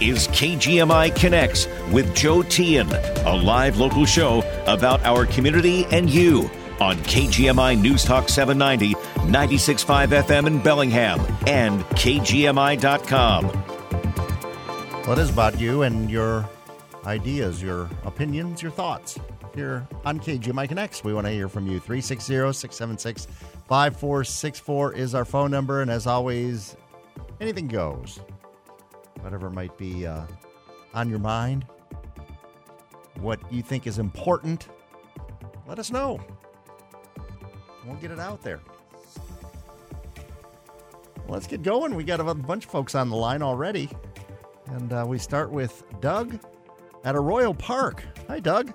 is KGMI Connects with Joe Tian, a live local show about our community and you on KGMI News Talk 790, 96.5 FM in Bellingham, and KGMI.com. What is about you and your ideas, your opinions, your thoughts here on KGMI Connects? We want to hear from you. 360 676 5464 is our phone number. And as always, anything goes. Whatever might be uh, on your mind, what you think is important, let us know. We'll get it out there. Let's get going. We got a bunch of folks on the line already. And uh, we start with Doug at Arroyo Park. Hi, Doug.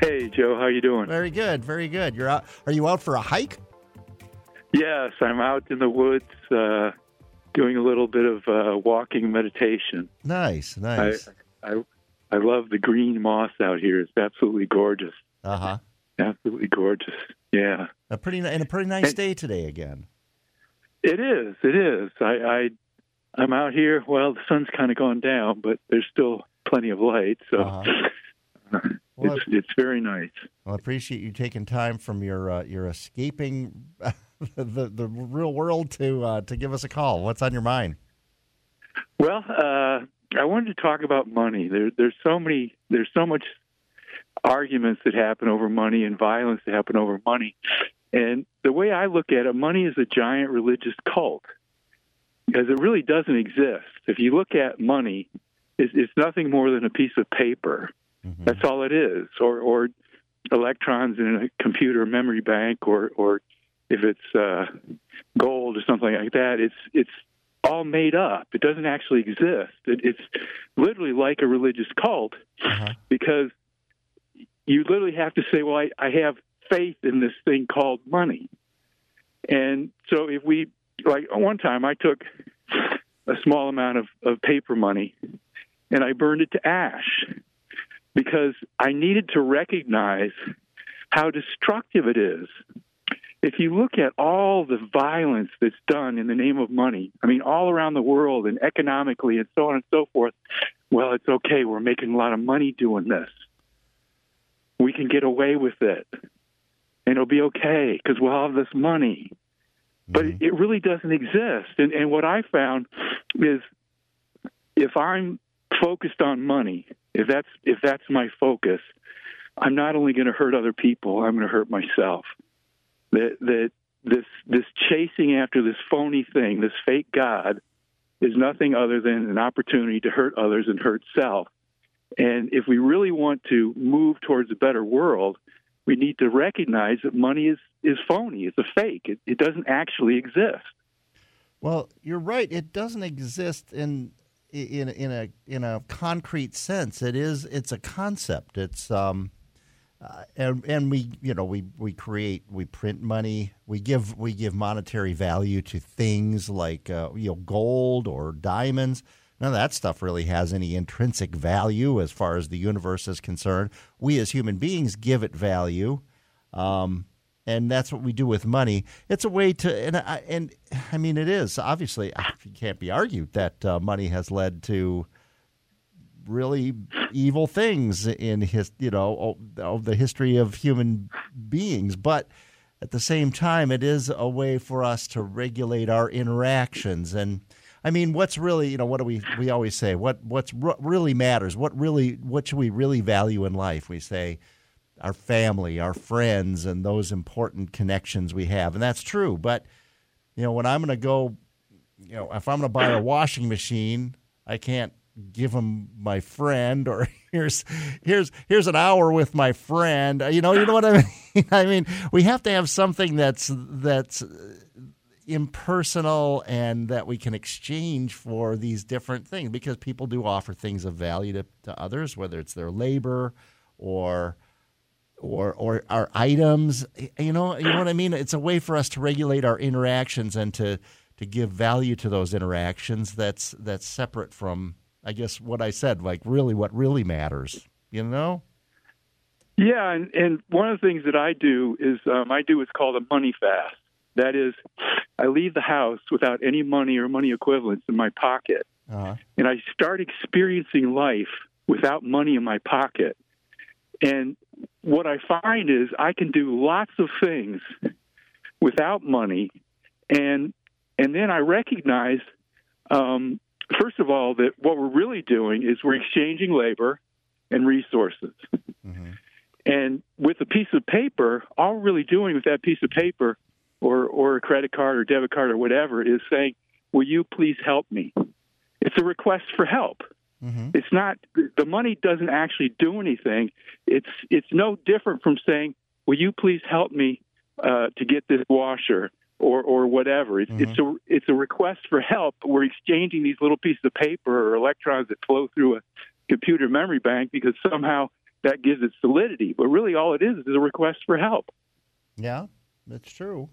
Hey, Joe. How you doing? Very good. Very good. You're out. Are you out for a hike? Yes, I'm out in the woods uh, doing a little bit of uh, walking meditation. Nice, nice. I, I I love the green moss out here. It's absolutely gorgeous. Uh huh. Absolutely gorgeous. Yeah. A pretty and a pretty nice day today again. It is. It is. I, I I'm out here. Well, the sun's kind of gone down, but there's still plenty of light. So Uh-huh. Well, it's it's very nice. Well, I appreciate you taking time from your uh, your escaping the the real world to uh, to give us a call. What's on your mind? Well, uh, I wanted to talk about money. There, there's so many. There's so much arguments that happen over money and violence that happen over money. And the way I look at it, money is a giant religious cult because it really doesn't exist. If you look at money, it's, it's nothing more than a piece of paper. Mhm. That's all it is, or or electrons in a computer memory bank, or or if it's uh, gold or something like that. It's it's all made up. It doesn't actually exist. It, it's literally like a religious cult Uh-huh. because you literally have to say, "Well, I, I have faith in this thing called money." And so, if we like one time, I took a small amount of, of paper money and I burned it to ash because I needed to recognize how destructive it is. If you look at all the violence that's done in the name of money, I mean, all around the world and economically and so on and so forth, well, it's okay. We're making a lot of money doing this. We can get away with it. And it'll be okay because we'll have this money. But it, it really doesn't exist. And, and what I found is if I'm focused on money, if that's if that's my focus, I'm not only going to hurt other people, I'm going to hurt myself. That that this this chasing after this phony thing, this fake God, is nothing other than an opportunity to hurt others and hurt self. And if we really want to move towards a better world, we need to recognize that money is is phony. It's a fake. It, it doesn't actually exist. Well, you're right. It doesn't exist in in in a in a concrete sense. It is. It's a concept. It's um, uh, and and we you know we we create we print money. We give we give monetary value to things like uh, you know gold or diamonds. None of that stuff really has any intrinsic value as far as the universe is concerned. We as human beings give it value. Um, and that's what we do with money. It's a way to, and I, and I mean, it is obviously it can't be argued that uh, money has led to really evil things in his, you know, of the history of human beings. But at the same time, it is a way for us to regulate our interactions. And I mean, what's really, you know, what do we we always say? What what's what really matters? What really what should we really value in life? We say our family, our friends, and those important connections we have. And that's true. But, you know, when I'm going to go, you know, if I'm going to buy a washing machine, I can't give them my friend or here's here's here's an hour with my friend you know you know what i mean i mean we have to have something that's that's uh, impersonal and that we can exchange for these different things because people do offer things of value to, to others whether it's their labor or or or our items. You know, you know what I mean. It's a way for us to regulate our interactions and to to give value to those interactions. That's that's separate from, I guess, what I said. Like really, what really matters. You know. Yeah, and, and one of the things that I do is um, I do what's called a money fast. That is, I leave the house without any money or money equivalents in my pocket. Uh-huh. and I start experiencing life without money in my pocket. And what I find is I can do lots of things without money, and and then I recognize, um, first of all, that what we're really doing is we're exchanging labor and resources. Mhm. And with a piece of paper, all we're really doing with that piece of paper, or or a credit card or debit card or whatever, is saying, "Will you please help me?" It's a request for help. Mhm. It's not the money doesn't actually do anything. It's it's no different from saying, "Will you please help me uh, to get this washer?" Or, or whatever. It's, it's a it's a request for help. We're exchanging these little pieces of paper or electrons that flow through a computer memory bank because somehow that gives it solidity. But really, all it is is a request for help. Yeah, that's true.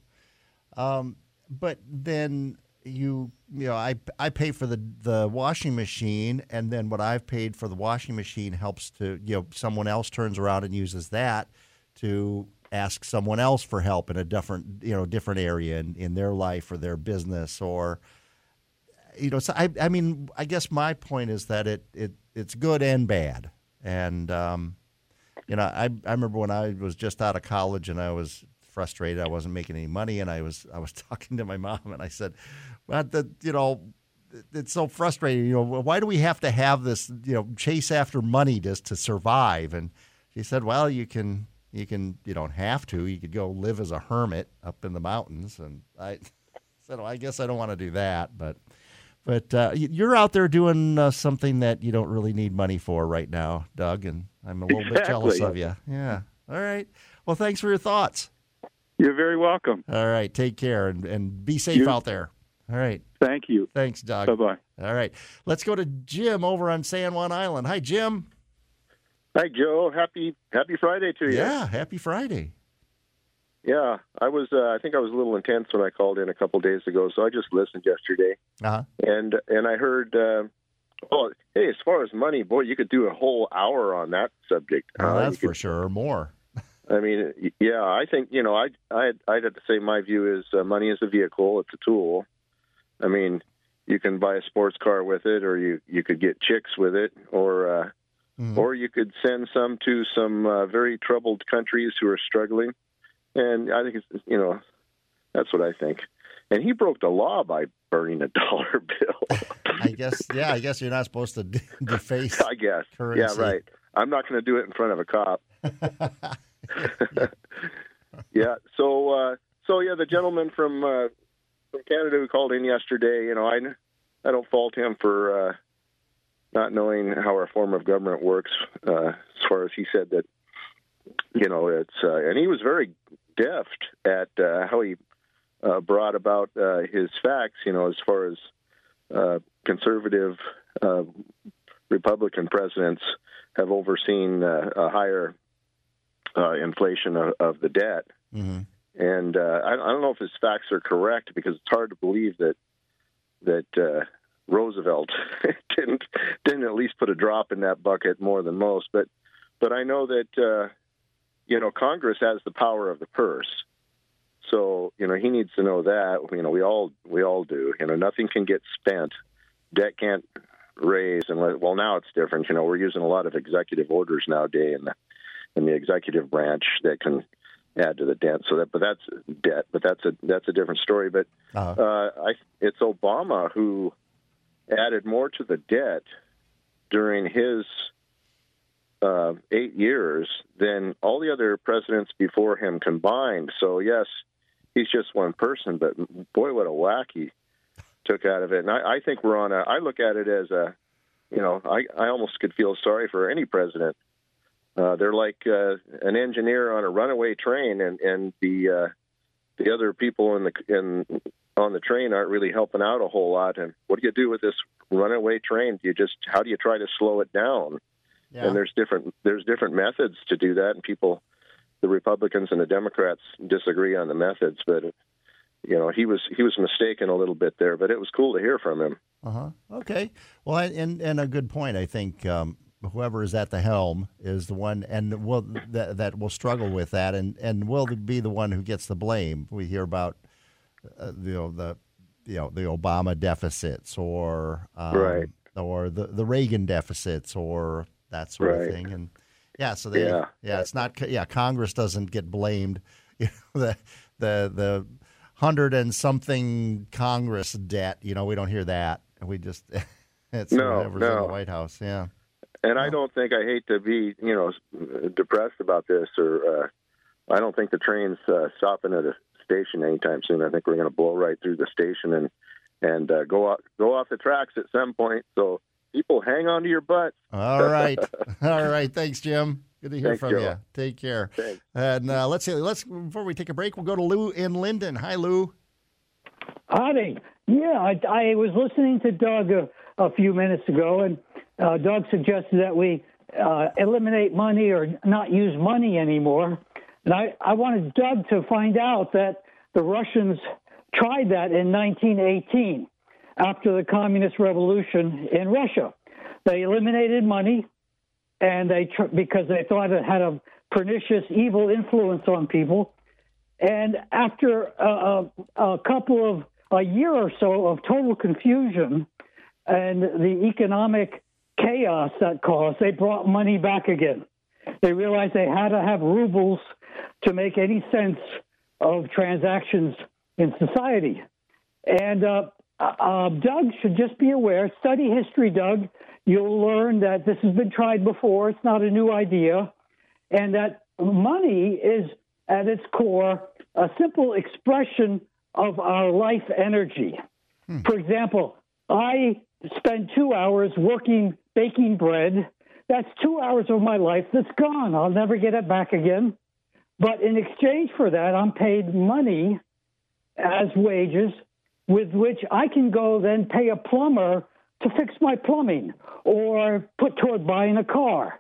Um, but then you you know I I pay for the the washing machine, and then what I've paid for the washing machine helps to you know someone else turns around and uses that to ask someone else for help in a different you know different area in, in their life or their business or you know so I I mean I guess my point is that it it it's good and bad. And um, you know, I I remember when I was just out of college and I was frustrated. I wasn't making any money, and I was I was talking to my mom, and I said, "Well, the you know." It's so frustrating, you know. Why do we have to have this, you know, chase after money just to survive? And she said, "Well, you can, you can, you don't have to. You could go live as a hermit up in the mountains." And I said, well, "I guess I don't want to do that." But, but uh, you're out there doing uh, something that you don't really need money for right now, Doug, and I'm a little bit jealous of you. Yeah. All right. Well, thanks for your thoughts. You're very welcome. All right. Take care and, and be safe You- out there. All right. Thank you. Thanks, Doug. Bye bye. All right. Let's go to Jim over on San Juan Island. Hi, Jim. Hi, Joe. Happy Happy Friday to you. Yeah. Happy Friday. Yeah, I was. Uh, I think I was a little intense when I called in a couple days ago, so I just listened yesterday, Uh huh. and and I heard. Uh, oh, hey, as far as money, boy, you could do a whole hour on that subject. Well, Uh, that's you for sure. Or more. I mean, yeah, I think you know, I I I'd have to say my view is uh, money is a vehicle, it's a tool. I mean, you can buy a sports car with it, or you you could get chicks with it, or uh, Mhm. or you could send some to some uh, very troubled countries who are struggling. And I think it's you know, that's what I think. And he broke the law by burning a dollar bill. I guess. Yeah. I guess you're not supposed to deface. I guess. Currency. Yeah, right. I'm not going to do it in front of a cop. yeah. So, uh, so yeah, the gentleman from uh, from Canada who called in yesterday, you know, I I don't fault him for uh, not knowing how our form of government works. Uh, as far as he said that, you know, it's uh, and he was very deft at uh, how he uh, brought about uh, his facts. You know, as far as uh, conservative uh, Republican presidents have overseen uh, a higher uh, inflation of, of the debt. hmm And uh, I, I don't know if his facts are correct because it's hard to believe that that uh, Roosevelt didn't didn't at least put a drop in that bucket more than most. But but I know that uh, you know Congress has the power of the purse. So you know he needs to know that. You know we all we all do. You know nothing can get spent. Debt can't raise unless well now it's different. You know we're using a lot of executive orders nowadays in the executive branch that can add to the debt. So that, but that's debt. But that's a that's a different story. But Uh, uh, I, it's Obama who added more to the debt during his uh, eight years than all the other presidents before him combined. So yes, he's just one person, but boy, what a whack he took out of it. And I, I think we're on a. I look at it as a, you know, I I almost could feel sorry for any president. Uh, they're like uh, an engineer on a runaway train, and and the uh, the other people in the in on the train aren't really helping out a whole lot. And what do you do with this runaway train? Do you just how do you try to slow it down? yeah. And there's different there's different methods to do that, and people, the Republicans and the Democrats disagree on the methods. But you know, he was he was mistaken a little bit there. But it was cool to hear from him. Uh huh. Okay. Well, and and a good point. I think um, whoever is at the helm is the one, and will that, that will struggle with that, and and will be the one who gets the blame. We hear about uh, you know the you know the Obama deficits or um, Right. or the the Reagan deficits or that sort Right. of thing. And yeah, so they, Yeah. yeah, it's not yeah. Congress doesn't get blamed. You know, the the the hundred and something Congress debt. You know, we don't hear that. We just it's No, whatever's in the White House. Yeah. And I don't think I hate to be, you know, depressed about this, or uh, I don't think the train's uh, stopping at a station anytime soon. I think we're going to blow right through the station and and uh, go out, go off the tracks at some point. So people, hang on to your butts. All right. All right. Thanks, Jim. Good to hear Thanks, from Joe. you. Take care. Thanks. And uh, let's see. Let's before we take a break, we'll go to Lou in Lynden. Hi, Lou. Howdy. Yeah, I, I was listening to Doug a, a few minutes ago, and uh, Doug suggested that we uh, eliminate money or not use money anymore. And I, I wanted Doug to find out that the Russians tried that in 1918 after the communist revolution in Russia. They eliminated money, and they tr- because they thought it had a pernicious, evil influence on people. And after a, a, a couple of a year or so of total confusion and the economic chaos that caused, they brought money back again. They realized they had to have rubles to make any sense of transactions in society. And uh, uh, Doug should just be aware. Study history, Doug. You'll learn that this has been tried before. It's not a new idea, and that money is at its core a simple expression of our life energy. For example, I spend two hours working baking bread. That's two hours of my life that's gone. I'll never get it back again. But in exchange for that, I'm paid money as wages with which I can go then pay a plumber to fix my plumbing or put toward buying a car.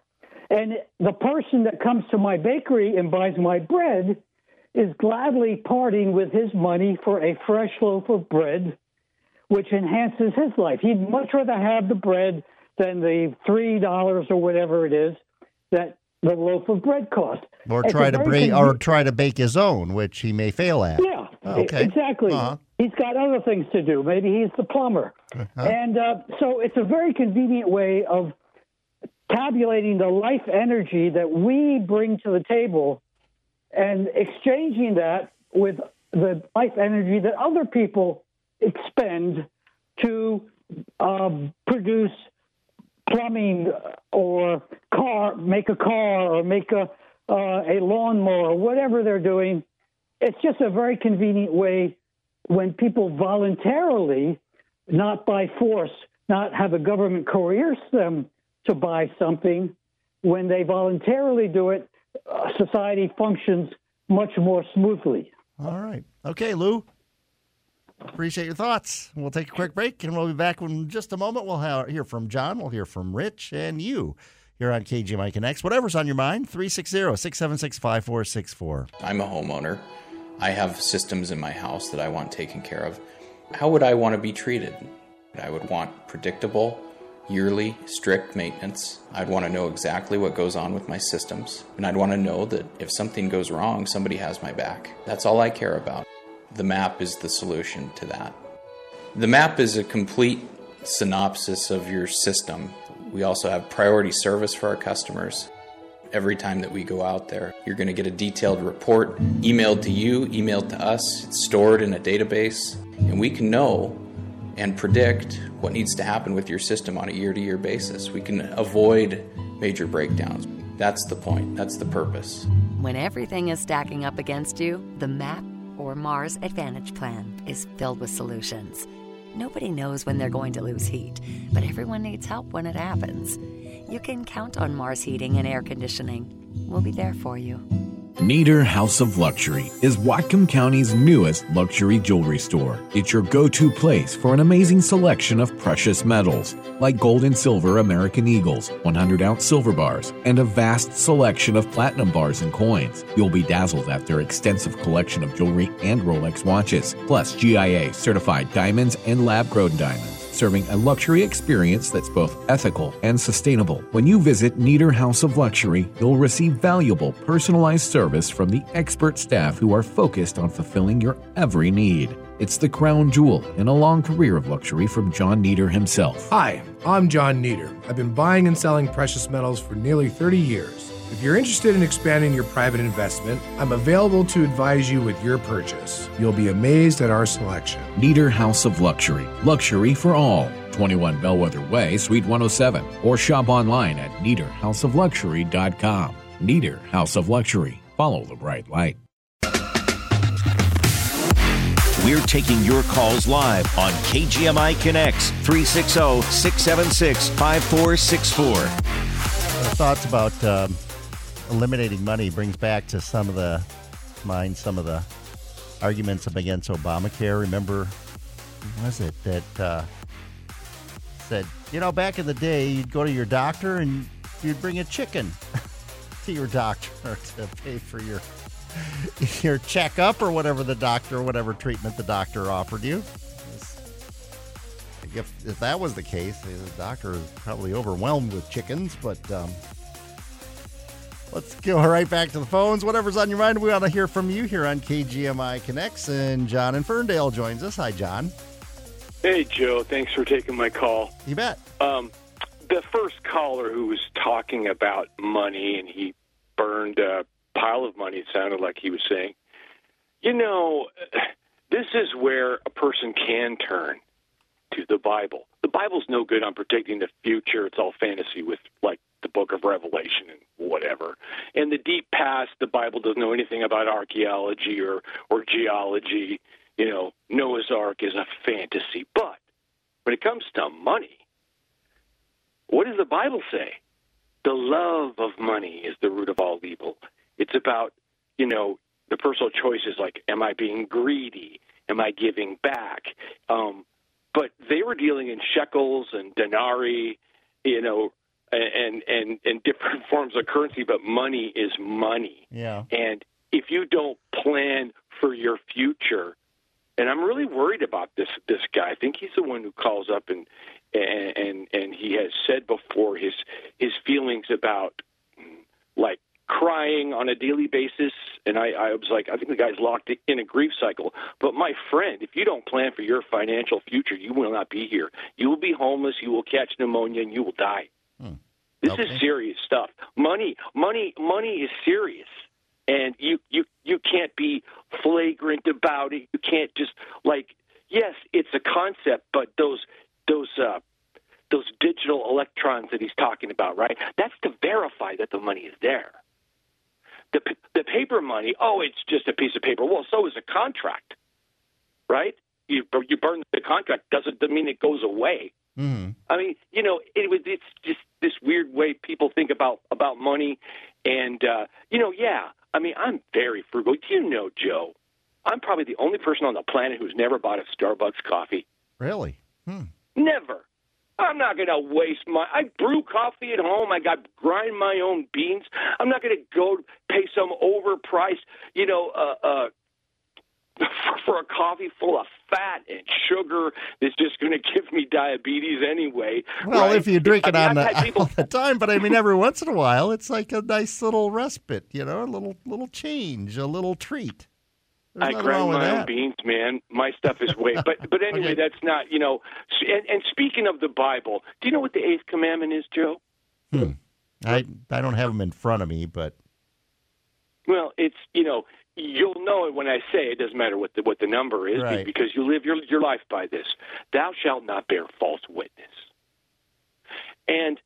And the person that comes to my bakery and buys my bread is gladly parting with his money for a fresh loaf of bread, which enhances his life. He'd much rather have the bread than the three dollars or whatever it is that the loaf of bread costs. Or It's try to or try to bake his own, which he may fail at. yeah, okay. exactly. Uh-huh. He's got other things to do. Maybe he's the plumber. And uh, so it's a very convenient way of tabulating the life energy that we bring to the table and exchanging that with the life energy that other people expend to um, produce plumbing or car, make a car or make a uh, a lawnmower, whatever they're doing. It's just a very convenient way when people voluntarily, not by force, not have a government coerce them to buy something. When they voluntarily do it, uh, society functions much more smoothly. All right. Okay, Lou. Appreciate your thoughts. We'll take a quick break and we'll be back in just a moment. We'll ha- hear from John, we'll hear from Rich, and you here on KGMI Connects. Whatever's on your mind, 360 676 5464. I'm a homeowner. I have systems in my house that I want taken care of. How would I want to be treated? I would want predictable, yearly, strict maintenance. I'd want to know exactly what goes on with my systems. And I'd want to know that if something goes wrong, somebody has my back. That's all I care about. The map is the solution to that. The map is a complete synopsis of your system. We also have priority service for our customers. Every time that we go out there, you're going to get a detailed report emailed to you, emailed to us, stored in a database, and we can know and predict what needs to happen with your system on a year to year basis. We can avoid major breakdowns. That's the point, that's the purpose. When everything is stacking up against you, the MAP or Mars Advantage Plan is filled with solutions. Nobody knows when they're going to lose heat, but everyone needs help when it happens. You can count on Mars Heating and Air Conditioning. We'll be there for you. Nieder House of Luxury is Whatcom County's newest luxury jewelry store. It's your go to place for an amazing selection of precious metals, like gold and silver American Eagles, 100 ounce silver bars, and a vast selection of platinum bars and coins. You'll be dazzled at their extensive collection of jewelry and Rolex watches, plus GIA certified diamonds and lab grown diamonds. Serving a luxury experience that's both ethical and sustainable. When you visit Nieder House of Luxury, you'll receive valuable personalized service from the expert staff who are focused on fulfilling your every need. It's the crown jewel in a long career of luxury from John Nieder himself. Hi, I'm John Nieder. I've been buying and selling precious metals for nearly 30 years. If you're interested in expanding your private investment, I'm available to advise you with your purchase. You'll be amazed at our selection. Nieder House of Luxury. Luxury for all. 21 Bellwether Way, Suite 107. Or shop online at niederhouseofluxury.com. Nieder House of Luxury. Follow the bright light. We're taking your calls live on KGMI Connects 360 676 5464. Thoughts about um, eliminating money brings back to some of the mind some of the arguments up against Obamacare. Remember, was it that uh, said, you know, back in the day, you'd go to your doctor and you'd bring a chicken to your doctor to pay for your your checkup or whatever the doctor, whatever treatment the doctor offered you. If, if that was the case, the doctor is probably overwhelmed with chickens, but um, Let's go right back to the phones. Whatever's on your mind, we want to hear from you here on KGMI Connects. And John in Ferndale joins us. Hi, John. Hey, Joe. Thanks for taking my call. You bet. Um, the first caller who was talking about money and he burned a pile of money, it sounded like he was saying, you know, this is where a person can turn to the Bible. The Bible's no good on predicting the future. It's all fantasy with like the book of Revelation and whatever. In the deep past, the Bible doesn't know anything about archaeology or, or geology. You know, Noah's Ark is a fantasy. But when it comes to money, what does the Bible say? The love of money is the root of all evil. It's about, you know, the personal choices like, am I being greedy? Am I giving back? Um, but they were dealing in shekels and denarii, you know, and and and different forms of currency, but money is money. Yeah. And if you don't plan for your future, and I'm really worried about this this guy. I think he's the one who calls up and and and, and he has said before his his feelings about like crying on a daily basis. And I, I was like, I think the guy's locked in a grief cycle. But my friend, if you don't plan for your financial future, you will not be here. You will be homeless. You will catch pneumonia, and you will die. Hmm. This okay. is serious stuff. Money, money, money is serious, and you you you can't be flagrant about it. You can't just like yes, it's a concept, but those those uh, those digital electrons that he's talking about, right? That's to verify that the money is there. The the paper money, oh, it's just a piece of paper. Well, so is a contract, right? You you burn the contract doesn't mean it goes away. Mm-hmm. I mean, you know, it was it's just way people think about about money, and uh, you know, yeah. I mean, I'm very frugal. Do you know, Joe? I'm probably the only person on the planet who's never bought a Starbucks coffee. Really? Hmm. Never. I'm not going to waste my. I brew coffee at home. I got grind my own beans. I'm not going to go pay some overpriced, you know, uh, uh, for a coffee full of fat and sugar that's just going to give me diabetes anyway. Well, right? if you drink it I mean, on the, people... all the time, but I mean, every once in a while, it's like a nice little respite, you know, a little little change, a little treat. There's I grind my own beans, man. My stuff is way. But but anyway, okay. that's not you know. And, and speaking of the Bible, do you know what the eighth commandment is, Joe? Hmm. I I don't have them in front of me, but well, it's you know you'll know it when I say it. Doesn't matter what the what the number is right. because you live your your life by this. Thou shalt not bear false witness. And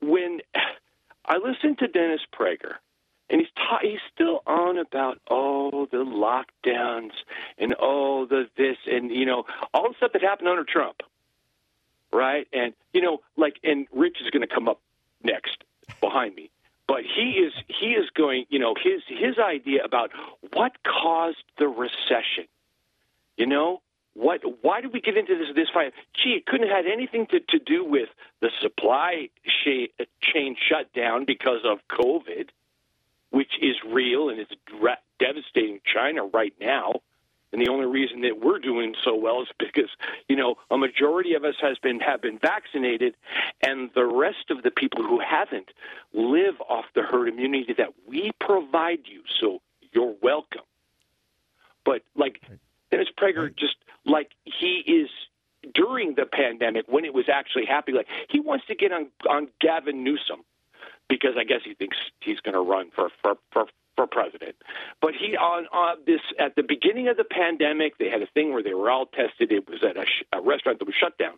when I listen to Dennis Prager, and he's ta- he's still on about oh the lockdowns and oh the this and you know all the stuff that happened under Trump, right? And you know like and Rich is going to come up next behind me but he is he is going you know his his idea about what caused the recession you know? What why did we get into this this fight gee it couldn't have had anything to, to do with the supply chain shutdown because of covid which is real and it's devastating china right now And the only reason that we're doing so well is because, you know, a majority of us has been have been vaccinated and the rest of the people who haven't live off the herd immunity that we provide you. So you're welcome. But like Dennis Prager just like he is during the pandemic when it was actually happening, like he wants to get on on Gavin Newsom because I guess he thinks he's going to run for for for for president. But he on, on this at the beginning of the pandemic, they had a thing where they were all tested. It was at a, sh- a restaurant that was shut down,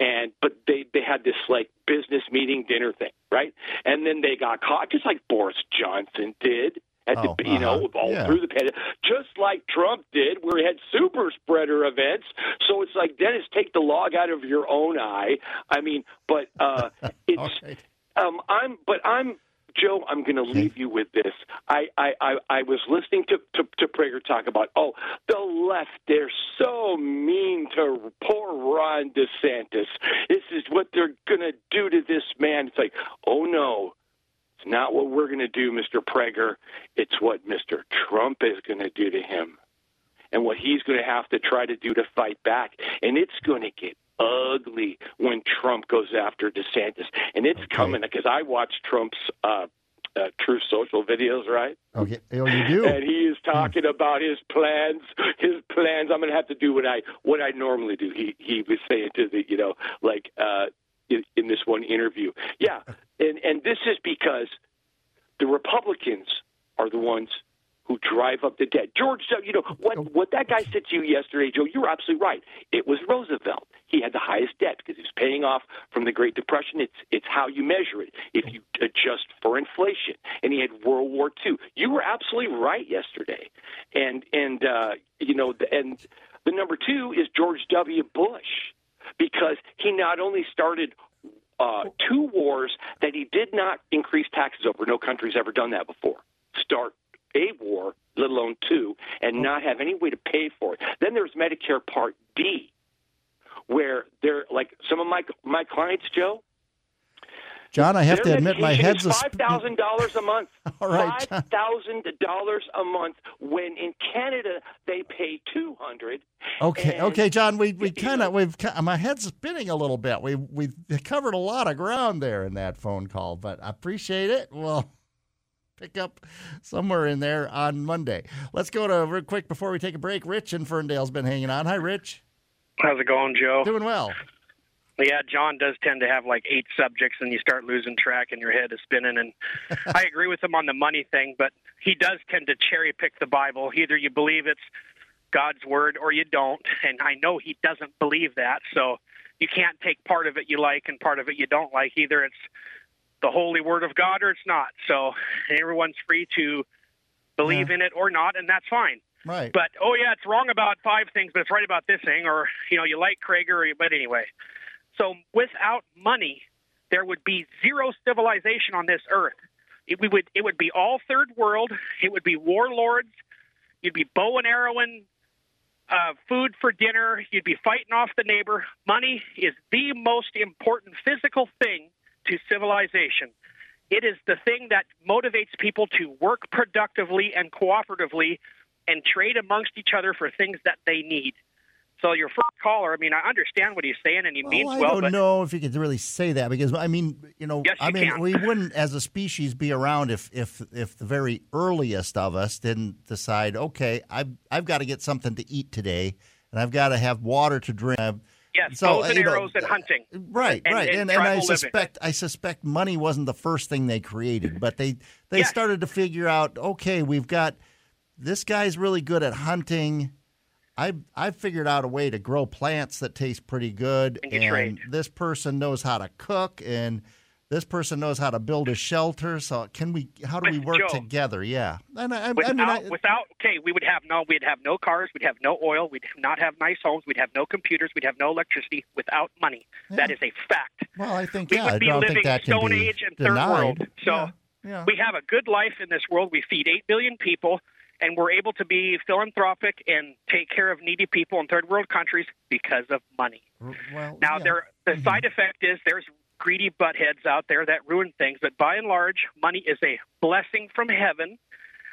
and but they they had this like business meeting dinner thing, right? And then they got caught, just like Boris Johnson did. At Oh, the, you know, uh-huh. all Yeah. through the pandemic, just like Trump did, where he had super spreader events. So it's like Dennis, take the log out of your own eye. I mean, but uh, it's right. um, I'm, but I'm Joe. I'm going to leave you with this. I, I, I, I was listening to, to to Prager talk about oh the left. They're so mean to poor Ron DeSantis. This is what they're going to do to this man. It's like oh no. It's not what we're going to do, Mr. Prager. It's what Mr. Trump is going to do to him and what he's going to have to try to do to fight back. And it's going to get ugly when Trump goes after DeSantis. And it's coming because I watched Trump's uh, uh, Truth Social videos, right? Okay. Oh, you do. And he is talking about his plans. His plans. I'm going to have to do what I what I normally do. He he was saying to the you know like uh, in, in this one interview. Yeah, and and this is because the Republicans are the ones who drive up the debt. George, W. you know what what that guy said to you yesterday, Joe. You're absolutely right. It was Roosevelt. He had the highest debt because he was paying off from the Great Depression. It's it's how you measure it. If you adjust for inflation, and he had World War II. You were absolutely right yesterday, and and uh, you know the, and the number two is George W. Bush because he not only started uh, two wars that he did not increase taxes over. No country's ever done that before. Start a war, let alone two, and oh. not have any way to pay for it. Then there's Medicare Part D, where they're like some of my my clients, Joe. John, I have to admit my head's is a five thousand dollars a month. All right, five thousand dollars a month. When in Canada they pay two hundred. Okay, okay, John. We we kind of we've my head's spinning a little bit. We we covered a lot of ground there in that phone call, but I appreciate it. We'll pick up somewhere in there on Monday. Let's go to real quick before we take a break. Rich in Ferndale's been hanging on. Hi, Rich. How's it going, Joe? Doing well. Yeah, John does tend to have like eight subjects, and you start losing track, and your head is spinning. And I agree with him on the money thing, but he does tend to cherry pick the Bible. Either you believe it's God's word or you don't, and I know he doesn't believe that. So you can't take part of it you like and part of it you don't like. Either it's the holy word of God or it's not. So everyone's free to believe in it or not, and that's fine. Right. But oh yeah, it's wrong about five things, but it's right about this thing, or you know, you like Prager, or you, but anyway. So without money, there would be zero civilization on this earth. It, we would it would be all third world. It would be warlords. You'd be bow and arrowing, uh, food for dinner. You'd be fighting off the neighbor. Money is the most important physical thing to civilization. It is the thing that motivates people to work productively and cooperatively and trade amongst each other for things that they need. So your first caller, I mean, I understand what he's saying and he means Well, I don't know if you could really say that because I mean, you know, Yes, I you mean, can. we wouldn't, as a species, be around if if if the very earliest of us didn't decide, okay, I've I've got to get something to eat today, and I've got to have water to drink. Yes, So, bows and you know, arrows and hunting. Right, And- right, and and, and, I tribal living. suspect I suspect money wasn't the first thing they created, but they they Yes. started to figure out, okay, we've got this guy's really good at hunting. I I figured out a way to grow plants that taste pretty good, And trade. this person knows how to cook, and this person knows how to build a shelter. So can we? How do we work Joe. together? Yeah, and I, I Without, mean, I, without, okay, we would have no, we'd have no cars, we'd have no oil, we'd not have nice homes, we'd have no computers, we'd have no electricity without money. That is a fact. well, I think We yeah, would I be don't living think that can Stone be Age and Third denied. World. So yeah, yeah. we have a good life in this world. We feed 8 billion people, and we're able to be philanthropic and take care of needy people in third world countries because of money. well, Now, yeah. there the mm-hmm. side effect is there's greedy buttheads out there that ruin things, but by and large, money is a blessing from heaven.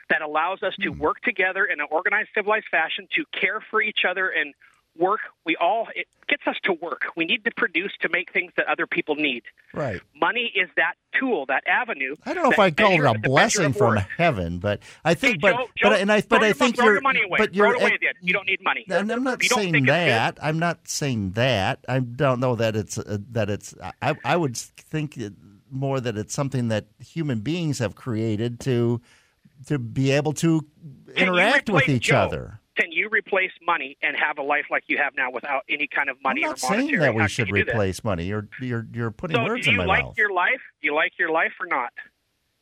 that allows us to hmm. work together in an organized, civilized fashion to care for each other and work. We all it gets us to work. We need to produce to make things that other people need. Right. Money is that tool, that avenue. I don't know if I call it a blessing from heaven, but I think, Hey, but Joe, but Joe, and I but I think throw you're your money away. but you're it away. Then you don't need money. And I'm not If you don't saying think it's good, that. I'm not saying that. I don't know that it's uh, that it's. I I would think more that it's something that human beings have created to to be able to interact with each Joe? other. Can you replace money and have a life like you have now without any kind of money I'm or not saying that we How should replace money. You're you're you're putting So words do in you my like mouth. your life? Do you like your life or not?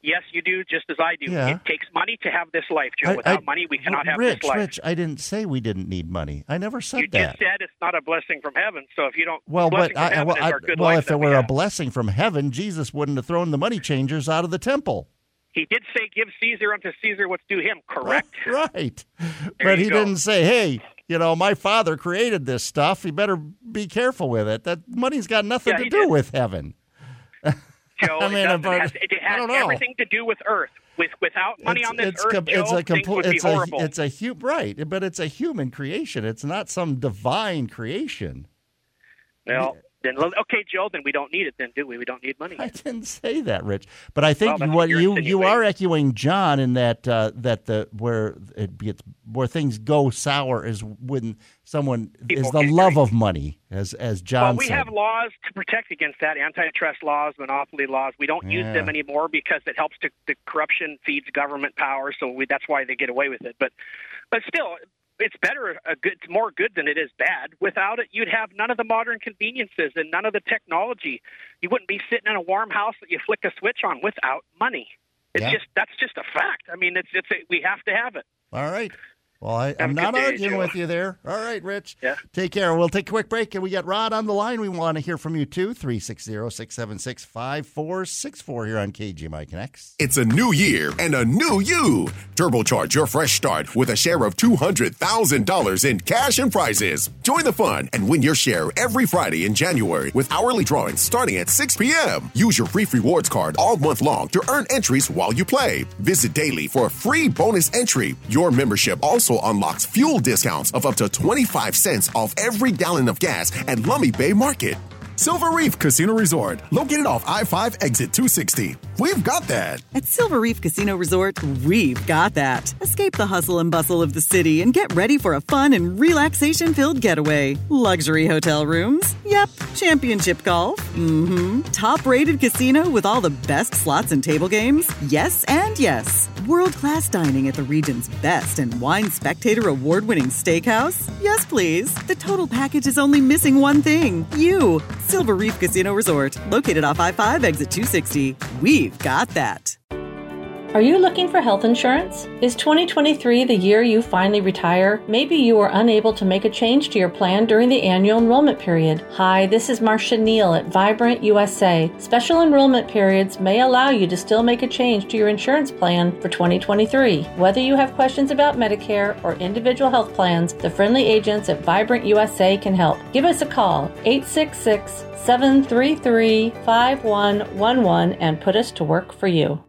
Yes, you do, just as I do. Yeah. It takes money to have this life, Joe. Without I- money, we cannot have Rich, this life. Rich, I didn't say we didn't need money. I never said you that. just said it's not a blessing from heaven. So if you don't, Well, but I, well, I, well if it we were a blessing from heaven, Jesus wouldn't have thrown the money changers out of the temple. He did say, "Give Caesar unto Caesar what's due him." Correct. Right. But he go. didn't say, hey, you know, my father created this stuff. You better be careful with it. That money's got nothing Yeah, to do did. with heaven. Joe, I mean, it, doesn't has, it has everything to do with Earth. With without money it's, on this it's Earth, com- Joe, it's a things compl- would be it's a horrible. it's a hu- right, but it's a human creation. It's not some divine creation. well, then okay, Joe. Then we don't need it. Then do we? We don't need money. I didn't say that, Rich. But I think Well, what you you are echoing John in that uh, that the where it gets where things go sour is when someone People is the love of money, as as John well, we said. have laws to protect against that. Antitrust laws, monopoly laws. We don't use them anymore because it helps to the corruption feeds government power. So we, that's why they get away with it. But but still, it's better a good, it's more good than it is bad. Without it, you'd have none of the modern conveniences and none of the technology. You wouldn't be sitting in a warm house that you flick a switch on without money. It's Yeah. just that's just a fact. I mean, it's it's a, we have to have it. All right. Well, I, I'm not day, arguing Joe. with you there. All right, Rich. Yeah. Take care. We'll take a quick break, and we got Rod on the line. We want to hear from you too. 360 676 5464 here on KGMI Connects. It's a new year and a new you. Turbocharge your fresh start with a share of $200,000 in cash and prizes. Join the fun and win your share every Friday in January with hourly drawings starting at 6 p.m. Use your Brief Rewards card all month long to earn entries while you play. Visit daily for a free bonus entry. Your membership also unlocks fuel discounts of up to 25 cents off every gallon of gas at Lummi Bay Market. Silver Reef Casino Resort, located off I 5 exit 260. We've got that. At Silver Reef Casino Resort, we've got that. Escape the hustle and bustle of the city and get ready for a fun and relaxation filled getaway. Luxury hotel rooms? Yep. Championship golf? Mm hmm. Top rated casino with all the best slots and table games? Yes and yes. World class dining at the region's best and wine spectator award winning steakhouse? Yes, please. The total package is only missing one thing you. Silver Reef Casino Resort, located off I 5 exit 260. We've got that. Are you looking for health insurance? Is 2023 the year you finally retire? Maybe you were unable to make a change to your plan during the annual enrollment period. Hi, this is Marcia Neal at Vibrant USA. Special enrollment periods may allow you to still make a change to your insurance plan for 2023. Whether you have questions about Medicare or individual health plans, the friendly agents at Vibrant USA can help. Give us a call, 866 733 5111, and put us to work for you.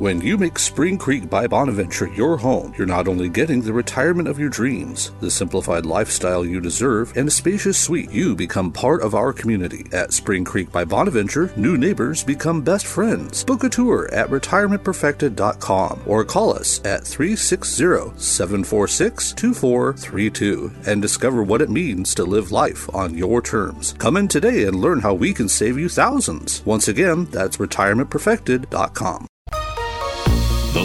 When you make Spring Creek by Bonaventure your home, you're not only getting the retirement of your dreams, the simplified lifestyle you deserve, and a spacious suite, you become part of our community. At Spring Creek by Bonaventure, new neighbors become best friends. Book a tour at retirementperfected.com or call us at 360 746 2432 and discover what it means to live life on your terms. Come in today and learn how we can save you thousands. Once again, that's retirementperfected.com.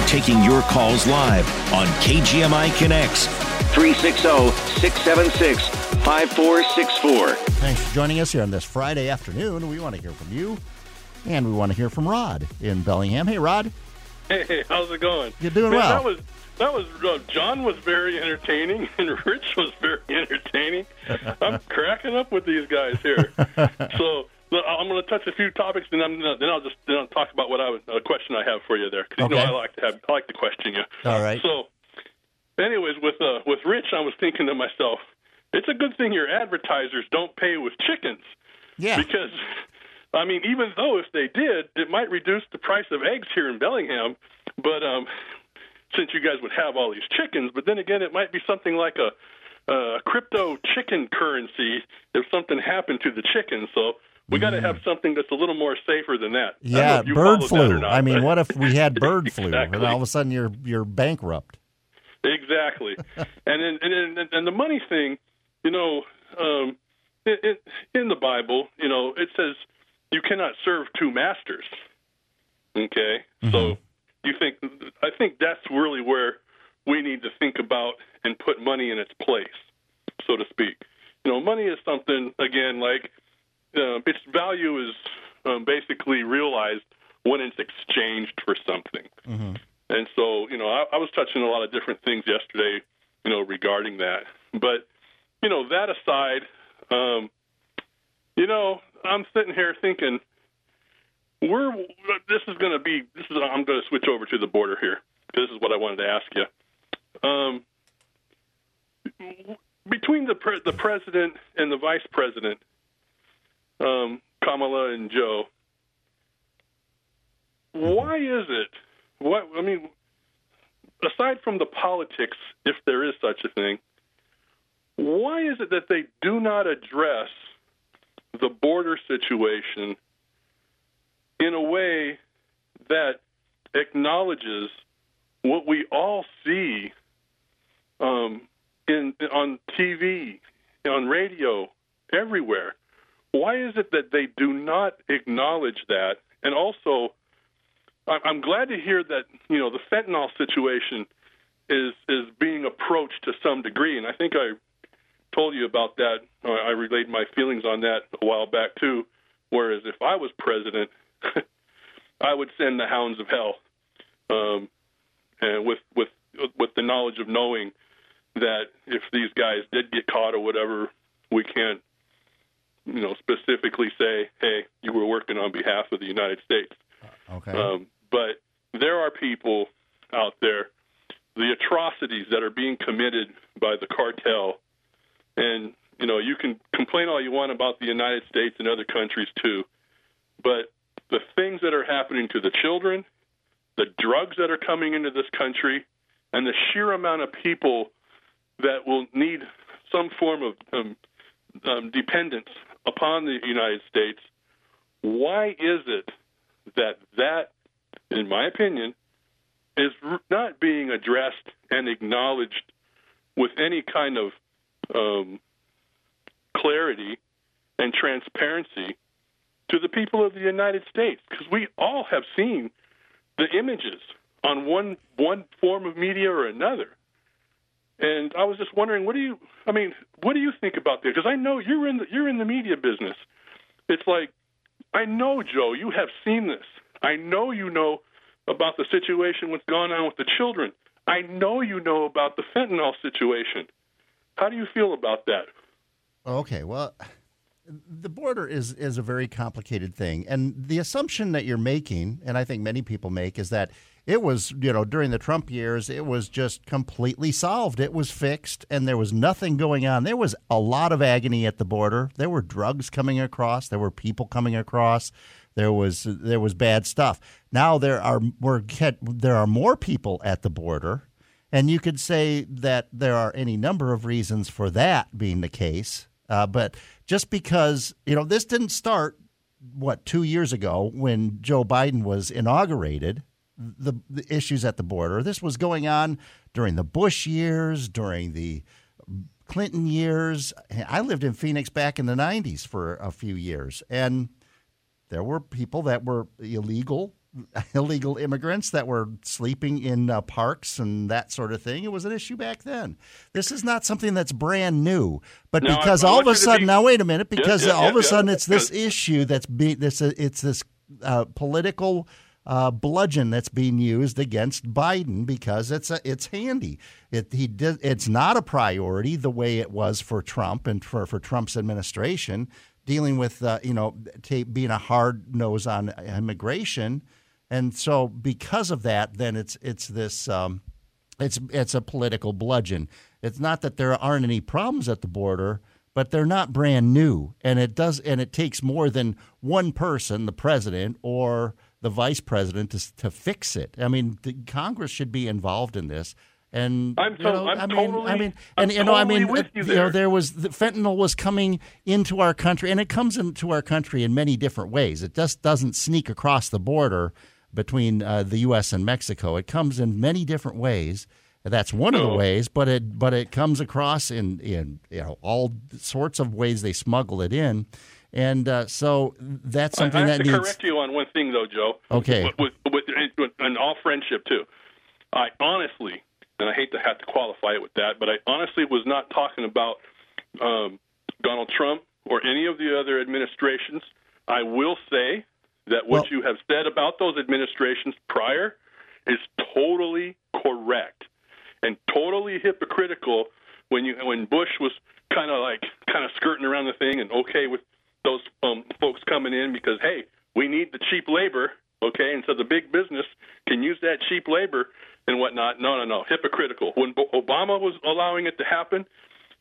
We're taking your calls live on KGMI Connects 360 676 5464. Thanks for joining us here on this Friday afternoon. We want to hear from you. And we want to hear from Rod in Bellingham. Hey, Rod. Hey, how's it going? You're doing Man, well. That was that was uh, John was very entertaining and Rich was very entertaining. I'm cracking up with these guys here. so look, I'm going to touch a few topics, and I'm then I'll just then I'll talk about what I was, a question I have for you there because you know I like to have I like to question you. All right. So, anyways, with uh, with Rich, I was thinking to myself, it's a good thing your advertisers don't pay with chickens. Yeah. Because, I mean, even though if they did, it might reduce the price of eggs here in Bellingham. But um, since you guys would have all these chickens, but then again, it might be something like a, a crypto chicken currency if something happened to the chicken. So. We got to have something that's a little more safer than that. I don't know Mm. Yeah, bird followed that or flu. not, I mean, but- what if we had bird flu and all of a sudden you're you're bankrupt? Exactly, and then and, and and the money thing, you know, um, in, in the Bible, you know, it says you cannot serve two masters. Okay, so you think I think that's really where we need to think about and put money in its place, so to speak. You know, money is something again like uh, its value is um, basically realized when it's exchanged for something. And so, you know, I, I was touching a lot of different things yesterday, you know, regarding that. But, you know, that aside, um, you know, I'm sitting here thinking, we're this is going to be this is I'm going to switch over to the border here. This is what I wanted to ask you. Um, between the pre- the president and the vice president, um, Kamala and Joe, why is it? What I mean, aside from the politics, if there is such a thing, why is it that they do not address the border situation in a way that acknowledges what we all see um, in on TV, on radio, everywhere? Why is it that they do not acknowledge that? And also, I'm glad to hear that you know the fentanyl situation is is being approached to some degree, and I think I told you about that. I relayed my feelings on that a while back too. Whereas if I was president, I would send the hounds of hell, um, and with with with the knowledge of knowing that if these guys did get caught or whatever, we can't you know specifically say, hey, you were working on behalf of the United States. Okay. Um, but there are people out there, the atrocities that are being committed by the cartel, and you know you can complain all you want about the United States and other countries too, but the things that are happening to the children, the drugs that are coming into this country, and the sheer amount of people that will need some form of um, um, dependence upon the United States. Why is it that that, in my opinion, is not being addressed and acknowledged with any kind of um, clarity and transparency to the people of the United States? Because we all have seen the images on one one form of media or another. And I was just wondering, what do you? I mean, what do you think about this? Because I know you're in the you're in the media business. It's like I know, Joe, you have seen this. I know you know about the situation, what's going on with the children. I know you know about the fentanyl situation. How do you feel about that? Okay, well, the border is is a very complicated thing, and the assumption that you're making, and I think many people make, is that it was you know during the Trump years it was just completely solved. It was fixed, and there was nothing going on. There was a lot of agony at the border. There were drugs coming across. There were people coming across. There was there was bad stuff. Now there are we're there are more people at the border. And you could say that there are any number of reasons for that being the case. Uh, but just because, you know, this didn't start, what, two years ago when Joe Biden was inaugurated, the, the issues at the border. This was going on during the Bush years, during the Clinton years. I lived in Phoenix back in the 90s for a few years. And there were people that were illegal illegal immigrants that were sleeping in uh, parks and that sort of thing. It was an issue back then. This is not something that's brand new, but No, because all of a sudden, be- now wait a minute, because yeah, all yeah, of a yeah. sudden it's this issue that's be this uh, it's this uh, political uh, bludgeon that's being used against Biden because it's a, it's handy. It he did, it's not a priority the way it was for Trump and for, for Trump's administration dealing with uh, you know t- being a hard nose on immigration, and so because of that, then it's it's this um, it's it's a political bludgeon. It's not that there aren't any problems at the border but they're not brand new and it does and it takes more than one person the president or the vice president to, to fix it. I mean, Congress should be involved in this. And I'm, you know, I'm I mean, totally, I mean, I'm you know, I mean, with you you there. know, there was the fentanyl was coming into our country, and it comes into our country in many different ways. It just doesn't sneak across the border between uh, the U.S. and Mexico. It comes in many different ways. That's one of the ways, but it but it comes across in in you know all sorts of ways they smuggle it in, and uh, so that's I- something I have that to needs. correct you on one thing, though, Joe. Okay. With, with, with, with, and all friendship too. I honestly, and I hate to have to qualify it with that, but I honestly was not talking about um, Donald Trump or any of the other administrations. I will say that what Well- you have said about those administrations prior is totally correct and totally hypocritical when you when Bush was kind of like kind of skirting around the thing and okay with those um, folks coming in because hey we need the cheap labor okay? And so the big business can use that cheap labor and whatnot. No no no. Hypocritical. When Obama was allowing it to happen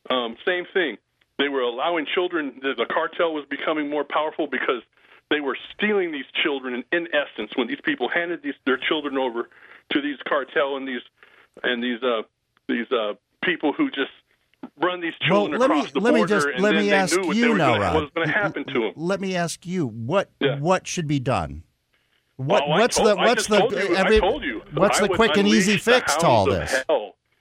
um, same thing. They were allowing children the, the cartel was becoming more powerful because they were stealing these children and in essence when these people handed these their children over to these cartel and these and these uh these uh people who just run these Well, children let me the let me just let me ask you now, gonna, Rod. what was going to happen to them Let me ask you what what should be done. What Oh, what's told- the what's the you- every- what's I the quick and easy fix to all this?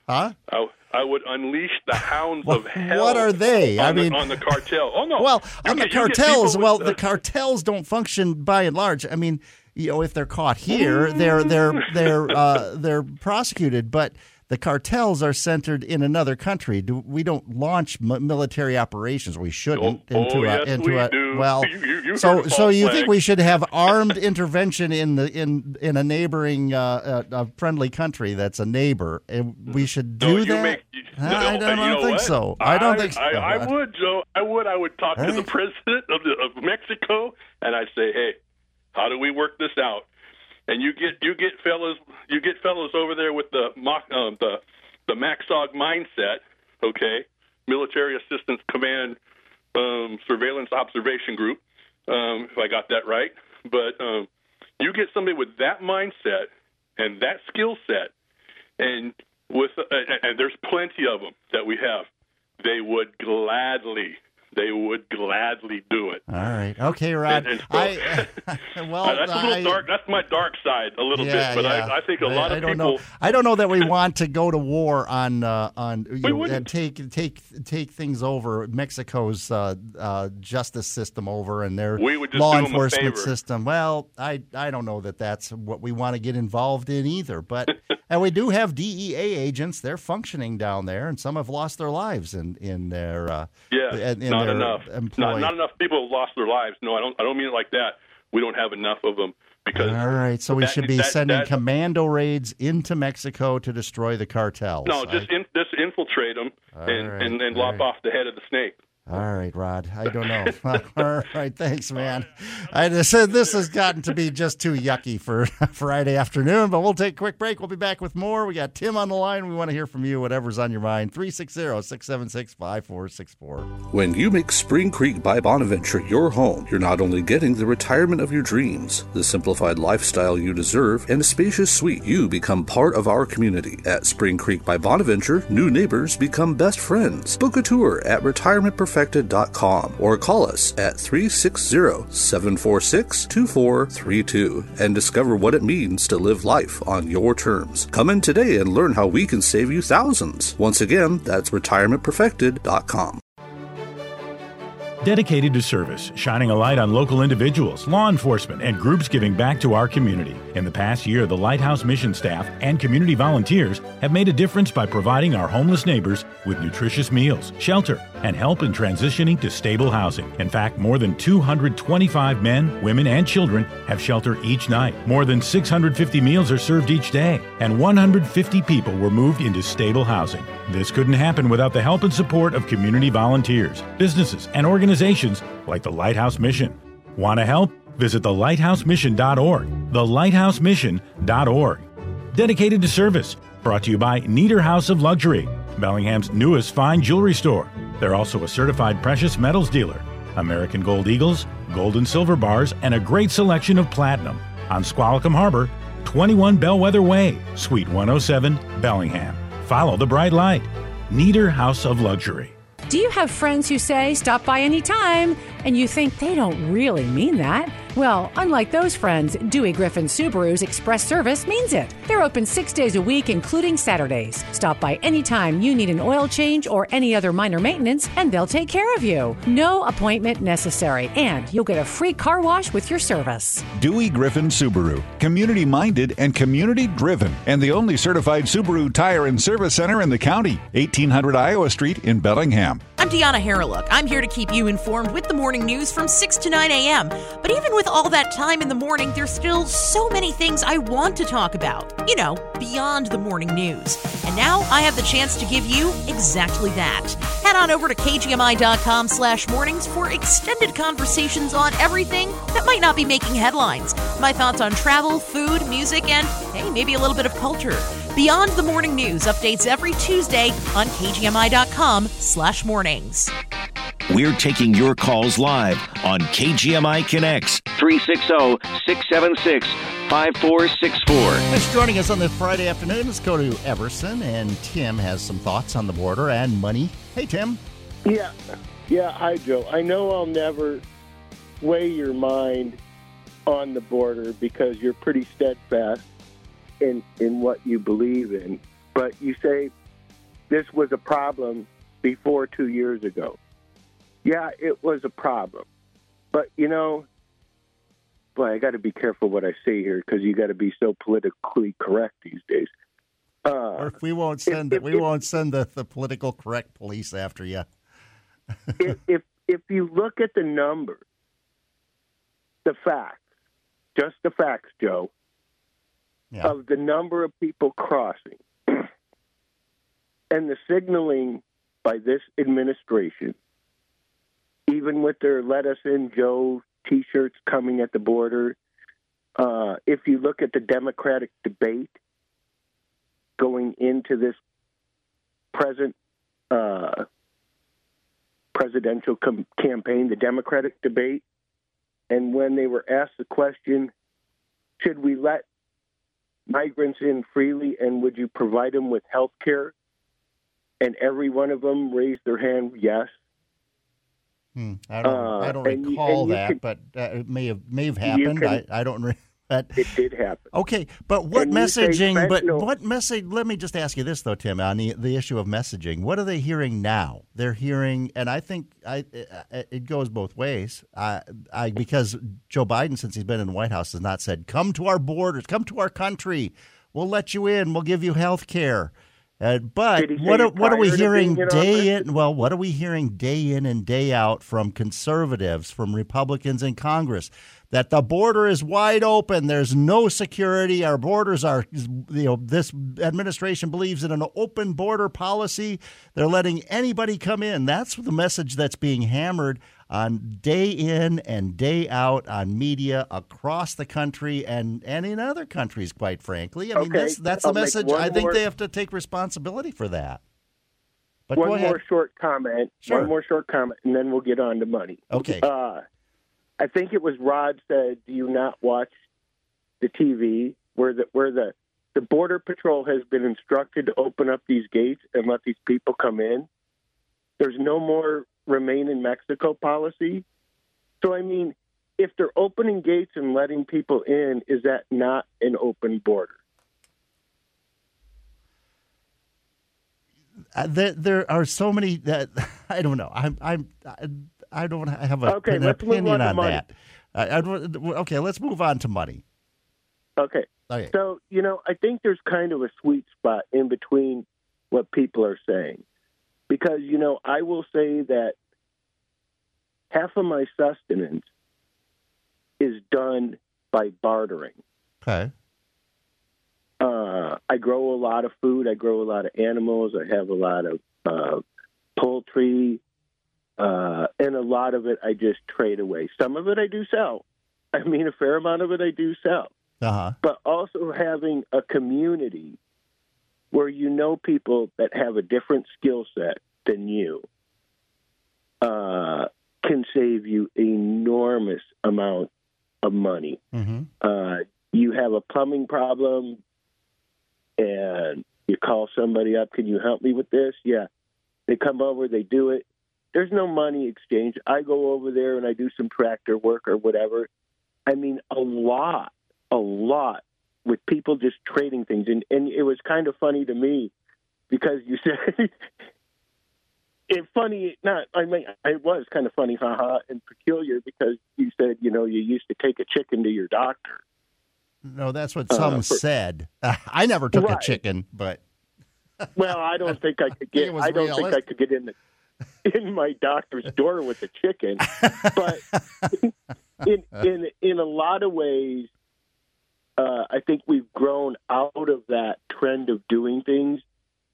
Huh? I, I would unleash the hounds of hell. What are they? I the- mean, on the cartel. Oh no. Well, You on the get- cartels, well, with, the cartels don't function by and large. I mean, you know, if they're caught here, they're they're they're uh, they're prosecuted, but the cartels are centered in another country. Do, we don't launch m- military operations. We shouldn't Oh, into oh, a yes, into we a do. well. You- you- you so so you think we should have armed intervention in the in in a neighboring uh, uh, a friendly country that's a neighbor? And we should do no, that. make- I no, don't, I don't think what? so. I don't I, think so. I, I would, Joe. I would. I would talk All to the president of, the, of Mexico, and I'd say, "Hey, how do we work this out?" And you get you get fellas you get fellas over there with the um, the the Maxog mindset, okay? Military Assistance Command um, Surveillance Observation Group, um, if I got that right. But um, you get somebody with that mindset and that skill set, and with uh, and there's plenty of them that we have. They would gladly, they would gladly do it. All right. Okay, Rod. And- and so- I, well, that's a little I- dark. That's my dark side a little Yeah, bit, but yeah. I, I think a lot of people. Know. I don't know that we want to go to war on uh, on you know, and take take take things over Mexico's uh, uh, justice system over and their law do 'em a enforcement system. Well, I I don't know that that's what we want to get involved in either. But and we do have DEA agents. They're functioning down there, and some have lost their lives in in their uh, Yeah, in, in not enough. Not, not enough people have lost their lives. No, I don't. I don't mean it like that. We don't have enough of them because. All right, so we that- should be that- sending that- commando raids into Mexico to destroy the cartels. No, I- just in, just infiltrate them and right, and, and lop right. off the head of the snake. All right, Rod. I don't know. All right, thanks, man. I just said this has gotten to be just too yucky for Friday afternoon, but we'll take a quick break. We'll be back with more. We got Tim on the line. We want to hear from you, whatever's on your mind. 360 676 5464. When you make Spring Creek by Bonaventure your home, you're not only getting the retirement of your dreams, the simplified lifestyle you deserve, and a spacious suite, you become part of our community. At Spring Creek by Bonaventure, new neighbors become best friends. Book a tour at retirementperfected.com or call us at 360 746 2432 and discover what it means to live life on your terms. Come in today and learn how we can save you thousands. Once again, that's retirementperfected.com. Dedicated to service, shining a light on local individuals, law enforcement, and groups giving back to our community. In the past year, the Lighthouse mission staff and community volunteers have made a difference by providing our homeless neighbors with nutritious meals, shelter, and help in transitioning to stable housing. In fact, more than 225 men, women, and children have shelter each night. More than 650 meals are served each day, and 150 people were moved into stable housing. This couldn't happen without the help and support of community volunteers, businesses, and organizations like the Lighthouse Mission. Want to help? Visit thelighthousemission.org. Thelighthousemission.org. Dedicated to service. Brought to you by Nieder House of Luxury, Bellingham's newest fine jewelry store. They're also a certified precious metals dealer. American Gold Eagles, gold and silver bars, and a great selection of platinum. On Squalicum Harbor, 21 Bellwether Way, Suite 107, Bellingham. Follow the bright light. Neater House of Luxury. Do you have friends who say, stop by anytime, and you think they don't really mean that? Well, unlike those friends, Dewey Griffin Subaru's express service means it. They're open six days a week, including Saturdays. Stop by anytime you need an oil change or any other minor maintenance, and they'll take care of you. No appointment necessary, and you'll get a free car wash with your service. Dewey Griffin Subaru, community minded and community driven, and the only certified Subaru tire and service center in the county, 1800 Iowa Street in Bellingham. I'm Deanna Harreluk. I'm here to keep you informed with the morning news from 6 to 9 a.m. But even with all that time in the morning, there's still so many things I want to talk about. You know, beyond the morning news. And now I have the chance to give you exactly that. Head on over to kgmi.com slash mornings for extended conversations on everything that might not be making headlines. My thoughts on travel, food, music, and hey, maybe a little bit of culture. Beyond the Morning News updates every Tuesday on kgmi.com slash mornings. We're taking your calls live on KGMI Connects 360 676 5464. Thanks for joining us on this Friday afternoon. Let's go to Everson, and Tim has some thoughts on the border and money. Hey, Tim. Yeah, yeah. Hi, Joe. I know I'll never weigh your mind on the border because you're pretty steadfast in in what you believe in. But you say this was a problem before two years ago. Yeah, it was a problem. But you know, boy, I got to be careful what I say here because you got to be so politically correct these days. Uh, or if we won't send if, we if, won't send the, the political correct police after you. if, if if you look at the numbers, the facts, just the facts, Joe, yeah. of the number of people crossing and the signaling by this administration, even with their "Let Us In, Joe" T-shirts coming at the border. Uh, if you look at the Democratic debate going into this present uh, presidential com- campaign, the Democratic debate, and when they were asked the question, should we let migrants in freely and would you provide them with health care? And every one of them raised their hand, yes. Hmm. I don't. Uh, I don't recall you, that, could, but uh, it may have may have happened. Can, I, I don't. Re- but it did happen. Okay, but what and messaging? But what message? Let me just ask you this though, Tim, on the the issue of messaging. What are they hearing now? They're hearing, and I think I it goes both ways. I, I because Joe Biden, since he's been in the White House, has not said, "Come to our borders, come to our country. We'll let you in. We'll give you health care." Uh, but what are, what are we hearing day in? Well, what are we hearing day in and day out from conservatives, from Republicans in Congress? That the border is wide open. There's no security. Our borders are, you know, this administration believes in an open border policy. They're letting anybody come in. That's the message that's being hammered on day in and day out on media across the country and, and in other countries, quite frankly. I mean, okay. that's, that's the message. I think more, they have to take responsibility for that. But one more short comment. Sure. One more short comment, and then we'll get on to money. Okay. Uh, I think it was Rod said, "Do you not watch the TV where the where the the border patrol has been instructed to open up these gates and let these people come in? There's no more remain in Mexico policy. So, I mean, if they're opening gates and letting people in, is that not an open border? Uh, there, there are so many that I don't know. I'm, I'm, I don't have a, okay, an opinion on, on that. I, I, okay, let's move on to money. Okay. okay. So, you know, I think there's kind of a sweet spot in between what people are saying. because you know I will say that half of my sustenance is done by bartering. Okay. Uh, I grow a lot of food. I grow a lot of animals. I have a lot of uh, poultry, uh, and a lot of it I just trade away. Some of it I do sell. I mean, a fair amount of it I do sell. Uh huh. But also having a community where you know people that have a different skill set than you uh, can save you enormous amount of money. Mm-hmm. Uh, you have a plumbing problem and you call somebody up, can you help me with this? Yeah. They come over, they do it. There's no money exchange. I go over there and I do some tractor work or whatever. I mean, a lot, a lot with people just trading things. And, and it was kind of funny to me because you said, it funny, not, I mean, it was kind of funny, haha, and peculiar because you said, you know, you used to take a chicken to your doctor. No, that's what Uh, some for- said. I never took a chicken, but Well, I don't think I could get. I don't think I could get in the in my doctor's door with a chicken. But in in in a lot of ways, uh, I think we've grown out of that trend of doing things,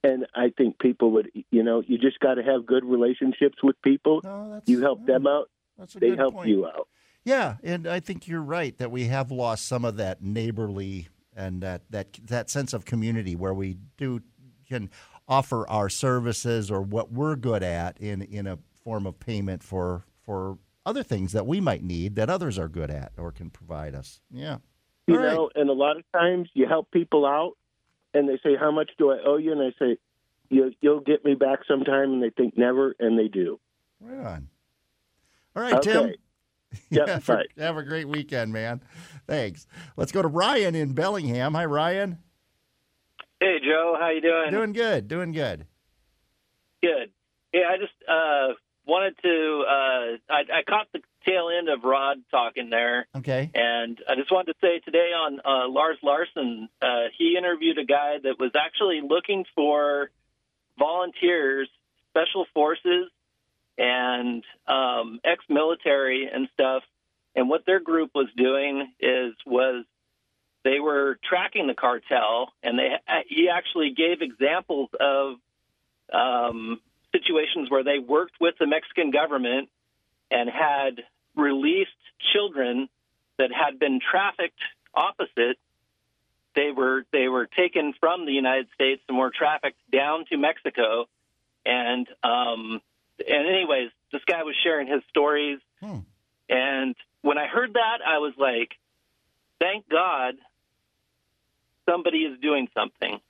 and I think people would, you know, you just got to have good relationships with people. you help them out, they help point. you out. Yeah, and I think you're right that we have lost some of that neighborly and that that that sense of community where we do can offer our services or what we're good at in in a form of payment for for other things that we might need that others are good at or can provide us. Yeah. You right. know, and a lot of times you help people out, and they say, "How much do I owe you?" And I say, "You you'll get me back sometime," and they think never, and they do. Right on. All right, Tim. Okay. Yep, have, a, bye. have a great weekend, man. Thanks. Let's go to Ryan in Bellingham. Hi, Ryan. Hey Joe, how you doing? Doing good. Doing good. Good. Yeah, I just uh, wanted to. Uh, I, I caught the tail end of Rod talking there, Okay. and I just wanted to say today on uh, Lars Larson, uh, he interviewed a guy that was actually looking for volunteers, special forces, and um, ex-military and stuff. And what their group was doing is was they were tracking the cartel, and they he actually gave examples of um, situations where they worked with the Mexican government and had released children that had been trafficked opposite. They were they were taken from the United States and were trafficked down to Mexico, and um, and anyways, this guy was sharing his stories, and when I heard that, I was like, thank God somebody is doing something.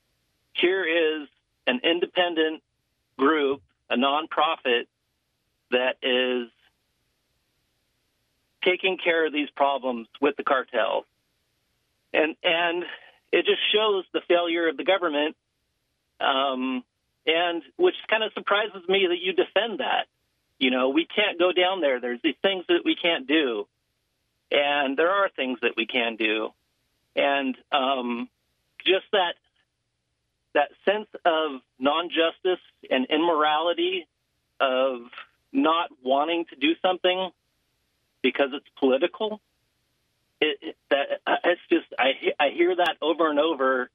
Here is an independent group, a nonprofit that is taking care of these problems with the cartels. And and it just shows the failure of the government. Um, and which kind of surprises me that you defend that. You know, we can't go down there. There's these things that we can't do. And there are things that we can do. And um, just that that sense of non-justice and immorality of not wanting to do something because it's political it, it, that it's just I I hear that over and over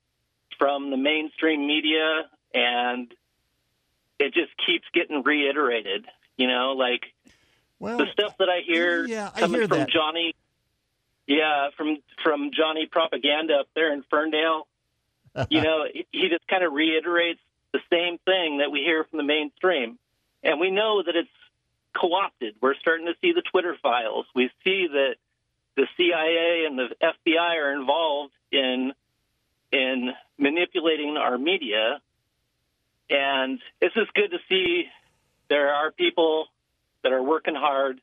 from the mainstream media and it just keeps getting reiterated you know like the stuff that I hear yeah, I coming hear from that. Johnny yeah from from Johnny propaganda up there in Ferndale you know, he just kind of reiterates the same thing that we hear from the mainstream. And we know that it's co opted. We're starting to see the Twitter files. We see that the CIA and the FBI are involved in in manipulating our media. And it's just good to see there are people that are working hard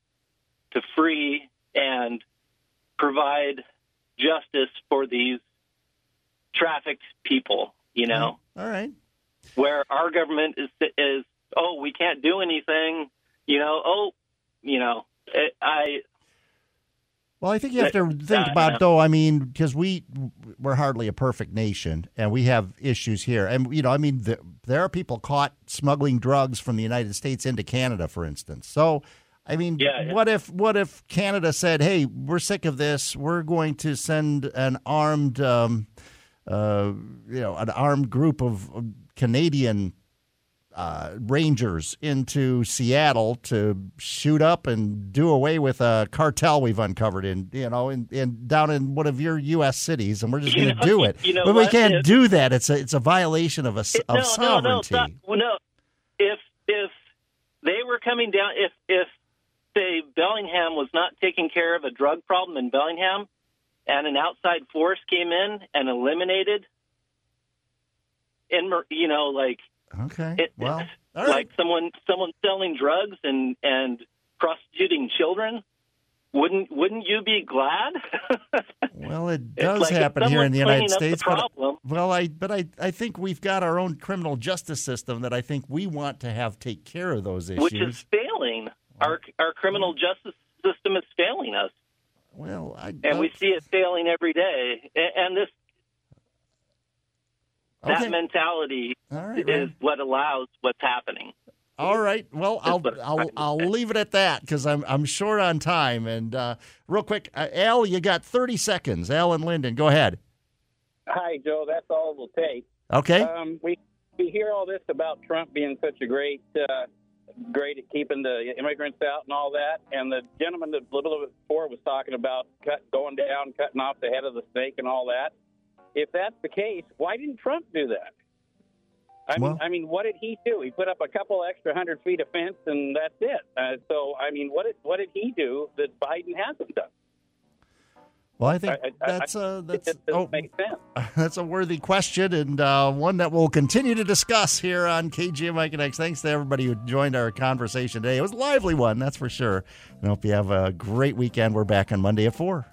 to free and provide justice for these trafficked people, you know, All right. where our government is is oh we can't do anything, you know, oh, you know, it, I Well, I think you have to think uh, about though. I mean, because we we're hardly a perfect nation, and we have issues here. And you know, I mean, the, there are people caught smuggling drugs from the United States into Canada, for instance. So, I mean, Yeah, yeah. what if what if Canada said, "Hey, we're sick of this. We're going to send an armed, um, uh, you know, an armed group of Canadian." uh, Rangers into Seattle to shoot up and do away with a cartel we've uncovered in you know in, in down in one of your U.S. cities, and we're just going to do it. you know but we can't If- do that. It's a it's a violation of a of no, sovereignty. no, no. Well, no. If if they were coming down, if if say Bellingham was not taking care of a drug problem in Bellingham, and an outside force came in and eliminated, in you know, like Okay. it, well, all like someone someone selling drugs and and prostituting children, wouldn't wouldn't you be glad? Well, it does like happen here in the United up the States. But, well, I but I I think we've got our own criminal justice system that I think we want to have take care of those issues. which is failing. Our our criminal justice system is failing us. Well, I and we see it failing every day. And this Okay. that mentality All right, is what allows what's happening. All right. Well, I'll I'll I'll leave it at that because I'm I'm short on time. And uh, real quick, uh, Al, you got 30 seconds. Al and Lynden, go ahead. Hi, Joe. That's all it will take. Okay. Um, we we hear all this about Trump being such a great uh, great at keeping the immigrants out and all that, and the gentleman that a little bit before was talking about cut, going down, cutting off the head of the snake and all that. If that's the case, why didn't Trump do that? I Well- mean, I mean, what did he do? He put up a couple extra hundred feet of fence, and that's it. Uh, so, I mean, what did what did he do that Biden hasn't done? Well, I think that's I- uh, that's oh, make sense. that's a worthy question and uh, one that we'll continue to discuss here on KGMI Connects. Thanks to everybody who joined our conversation today. It was a lively one, that's for sure. And I hope you have a great weekend. We're back on Monday at four.